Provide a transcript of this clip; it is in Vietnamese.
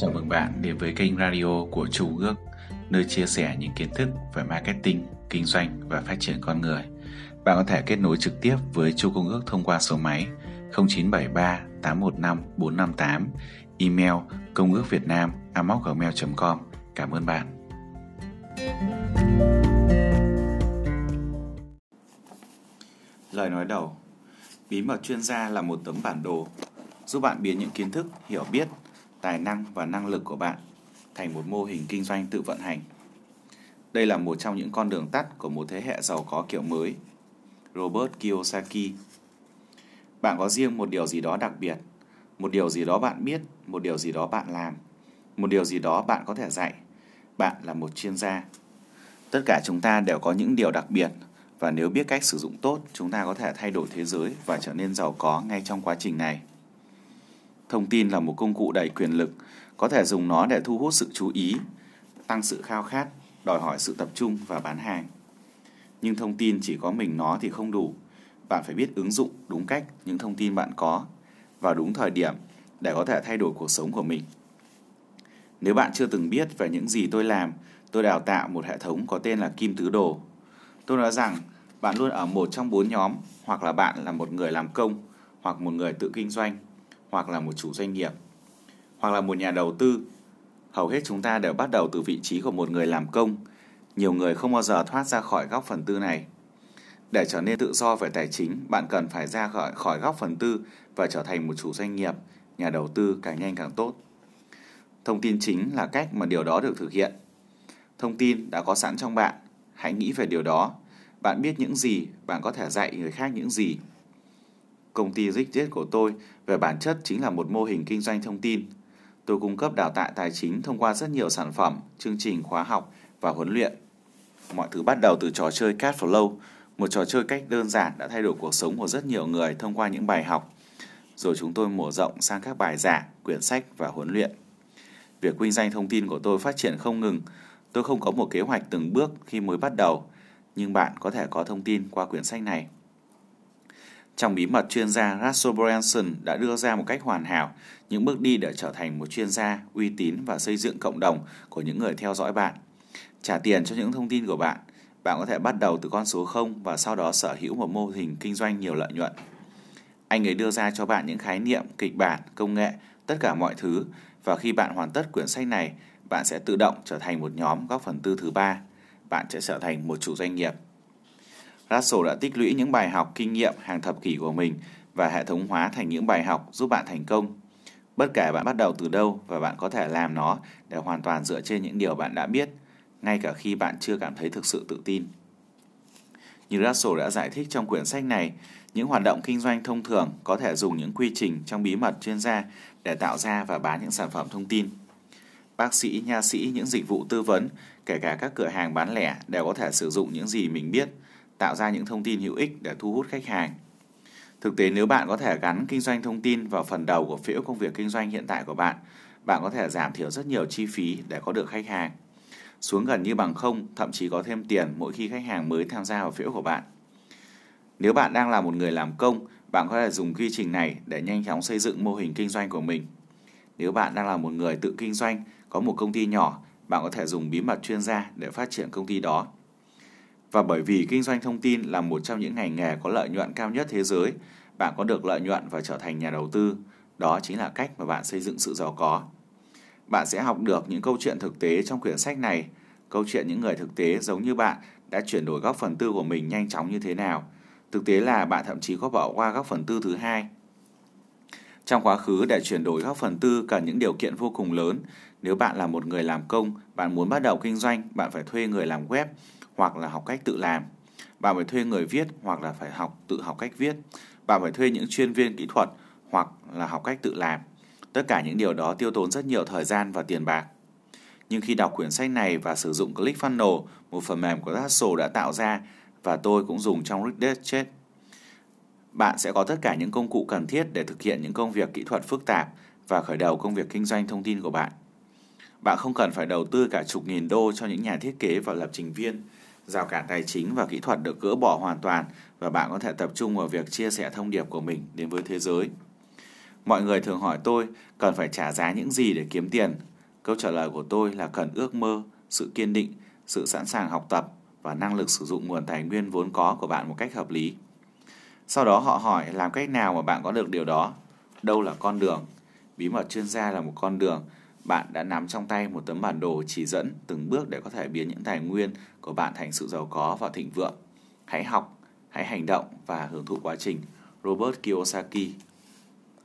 Chào mừng bạn đến với kênh radio của Chu Ước, nơi chia sẻ những kiến thức về marketing, kinh doanh và phát triển con người. Bạn có thể kết nối trực tiếp với Chu Công Ước thông qua số máy 0973 815 458, email công ước việt nam gmail.com. Cảm ơn bạn. Lời nói đầu Bí mật chuyên gia là một tấm bản đồ giúp bạn biến những kiến thức, hiểu biết, tài năng và năng lực của bạn thành một mô hình kinh doanh tự vận hành. Đây là một trong những con đường tắt của một thế hệ giàu có kiểu mới. Robert Kiyosaki Bạn có riêng một điều gì đó đặc biệt, một điều gì đó bạn biết, một điều gì đó bạn làm, một điều gì đó bạn có thể dạy. Bạn là một chuyên gia. Tất cả chúng ta đều có những điều đặc biệt và nếu biết cách sử dụng tốt, chúng ta có thể thay đổi thế giới và trở nên giàu có ngay trong quá trình này. Thông tin là một công cụ đầy quyền lực, có thể dùng nó để thu hút sự chú ý, tăng sự khao khát, đòi hỏi sự tập trung và bán hàng. Nhưng thông tin chỉ có mình nó thì không đủ. Bạn phải biết ứng dụng đúng cách những thông tin bạn có vào đúng thời điểm để có thể thay đổi cuộc sống của mình. Nếu bạn chưa từng biết về những gì tôi làm, tôi đào tạo một hệ thống có tên là Kim Tứ Đồ. Tôi nói rằng bạn luôn ở một trong bốn nhóm, hoặc là bạn là một người làm công, hoặc một người tự kinh doanh, hoặc là một chủ doanh nghiệp, hoặc là một nhà đầu tư. Hầu hết chúng ta đều bắt đầu từ vị trí của một người làm công. Nhiều người không bao giờ thoát ra khỏi góc phần tư này. Để trở nên tự do về tài chính, bạn cần phải ra khỏi khỏi góc phần tư và trở thành một chủ doanh nghiệp, nhà đầu tư càng nhanh càng tốt. Thông tin chính là cách mà điều đó được thực hiện. Thông tin đã có sẵn trong bạn, hãy nghĩ về điều đó. Bạn biết những gì, bạn có thể dạy người khác những gì. Công ty Zigjet của tôi về bản chất chính là một mô hình kinh doanh thông tin. Tôi cung cấp đào tạo tài chính thông qua rất nhiều sản phẩm, chương trình khóa học và huấn luyện. Mọi thứ bắt đầu từ trò chơi Cat Flow, một trò chơi cách đơn giản đã thay đổi cuộc sống của rất nhiều người thông qua những bài học. Rồi chúng tôi mở rộng sang các bài giảng, quyển sách và huấn luyện. Việc kinh doanh thông tin của tôi phát triển không ngừng. Tôi không có một kế hoạch từng bước khi mới bắt đầu, nhưng bạn có thể có thông tin qua quyển sách này. Trong bí mật chuyên gia Russell Branson đã đưa ra một cách hoàn hảo những bước đi để trở thành một chuyên gia uy tín và xây dựng cộng đồng của những người theo dõi bạn. Trả tiền cho những thông tin của bạn. Bạn có thể bắt đầu từ con số 0 và sau đó sở hữu một mô hình kinh doanh nhiều lợi nhuận. Anh ấy đưa ra cho bạn những khái niệm, kịch bản, công nghệ, tất cả mọi thứ và khi bạn hoàn tất quyển sách này, bạn sẽ tự động trở thành một nhóm góc phần tư thứ ba. Bạn sẽ trở thành một chủ doanh nghiệp. Russell đã tích lũy những bài học kinh nghiệm hàng thập kỷ của mình và hệ thống hóa thành những bài học giúp bạn thành công. Bất kể bạn bắt đầu từ đâu và bạn có thể làm nó để hoàn toàn dựa trên những điều bạn đã biết, ngay cả khi bạn chưa cảm thấy thực sự tự tin. Như Russell đã giải thích trong quyển sách này, những hoạt động kinh doanh thông thường có thể dùng những quy trình trong bí mật chuyên gia để tạo ra và bán những sản phẩm thông tin. Bác sĩ, nha sĩ, những dịch vụ tư vấn, kể cả các cửa hàng bán lẻ đều có thể sử dụng những gì mình biết – tạo ra những thông tin hữu ích để thu hút khách hàng. Thực tế nếu bạn có thể gắn kinh doanh thông tin vào phần đầu của phễu công việc kinh doanh hiện tại của bạn, bạn có thể giảm thiểu rất nhiều chi phí để có được khách hàng. Xuống gần như bằng không, thậm chí có thêm tiền mỗi khi khách hàng mới tham gia vào phễu của bạn. Nếu bạn đang là một người làm công, bạn có thể dùng quy trình này để nhanh chóng xây dựng mô hình kinh doanh của mình. Nếu bạn đang là một người tự kinh doanh, có một công ty nhỏ, bạn có thể dùng bí mật chuyên gia để phát triển công ty đó. Và bởi vì kinh doanh thông tin là một trong những ngành nghề có lợi nhuận cao nhất thế giới, bạn có được lợi nhuận và trở thành nhà đầu tư. Đó chính là cách mà bạn xây dựng sự giàu có. Bạn sẽ học được những câu chuyện thực tế trong quyển sách này, câu chuyện những người thực tế giống như bạn đã chuyển đổi góc phần tư của mình nhanh chóng như thế nào. Thực tế là bạn thậm chí có bỏ qua góc phần tư thứ hai. Trong quá khứ để chuyển đổi góc phần tư cần những điều kiện vô cùng lớn. Nếu bạn là một người làm công, bạn muốn bắt đầu kinh doanh, bạn phải thuê người làm web, hoặc là học cách tự làm. Bạn phải thuê người viết hoặc là phải học tự học cách viết. Bạn phải thuê những chuyên viên kỹ thuật hoặc là học cách tự làm. Tất cả những điều đó tiêu tốn rất nhiều thời gian và tiền bạc. Nhưng khi đọc quyển sách này và sử dụng ClickFunnels, một phần mềm của Russell đã tạo ra và tôi cũng dùng trong Reddit bạn sẽ có tất cả những công cụ cần thiết để thực hiện những công việc kỹ thuật phức tạp và khởi đầu công việc kinh doanh thông tin của bạn. Bạn không cần phải đầu tư cả chục nghìn đô cho những nhà thiết kế và lập trình viên Rào cản tài chính và kỹ thuật được gỡ bỏ hoàn toàn và bạn có thể tập trung vào việc chia sẻ thông điệp của mình đến với thế giới. Mọi người thường hỏi tôi cần phải trả giá những gì để kiếm tiền. Câu trả lời của tôi là cần ước mơ, sự kiên định, sự sẵn sàng học tập và năng lực sử dụng nguồn tài nguyên vốn có của bạn một cách hợp lý. Sau đó họ hỏi làm cách nào mà bạn có được điều đó? Đâu là con đường? Bí mật chuyên gia là một con đường. Bạn đã nắm trong tay một tấm bản đồ chỉ dẫn từng bước để có thể biến những tài nguyên của bạn thành sự giàu có và thịnh vượng. Hãy học, hãy hành động và hưởng thụ quá trình. Robert Kiyosaki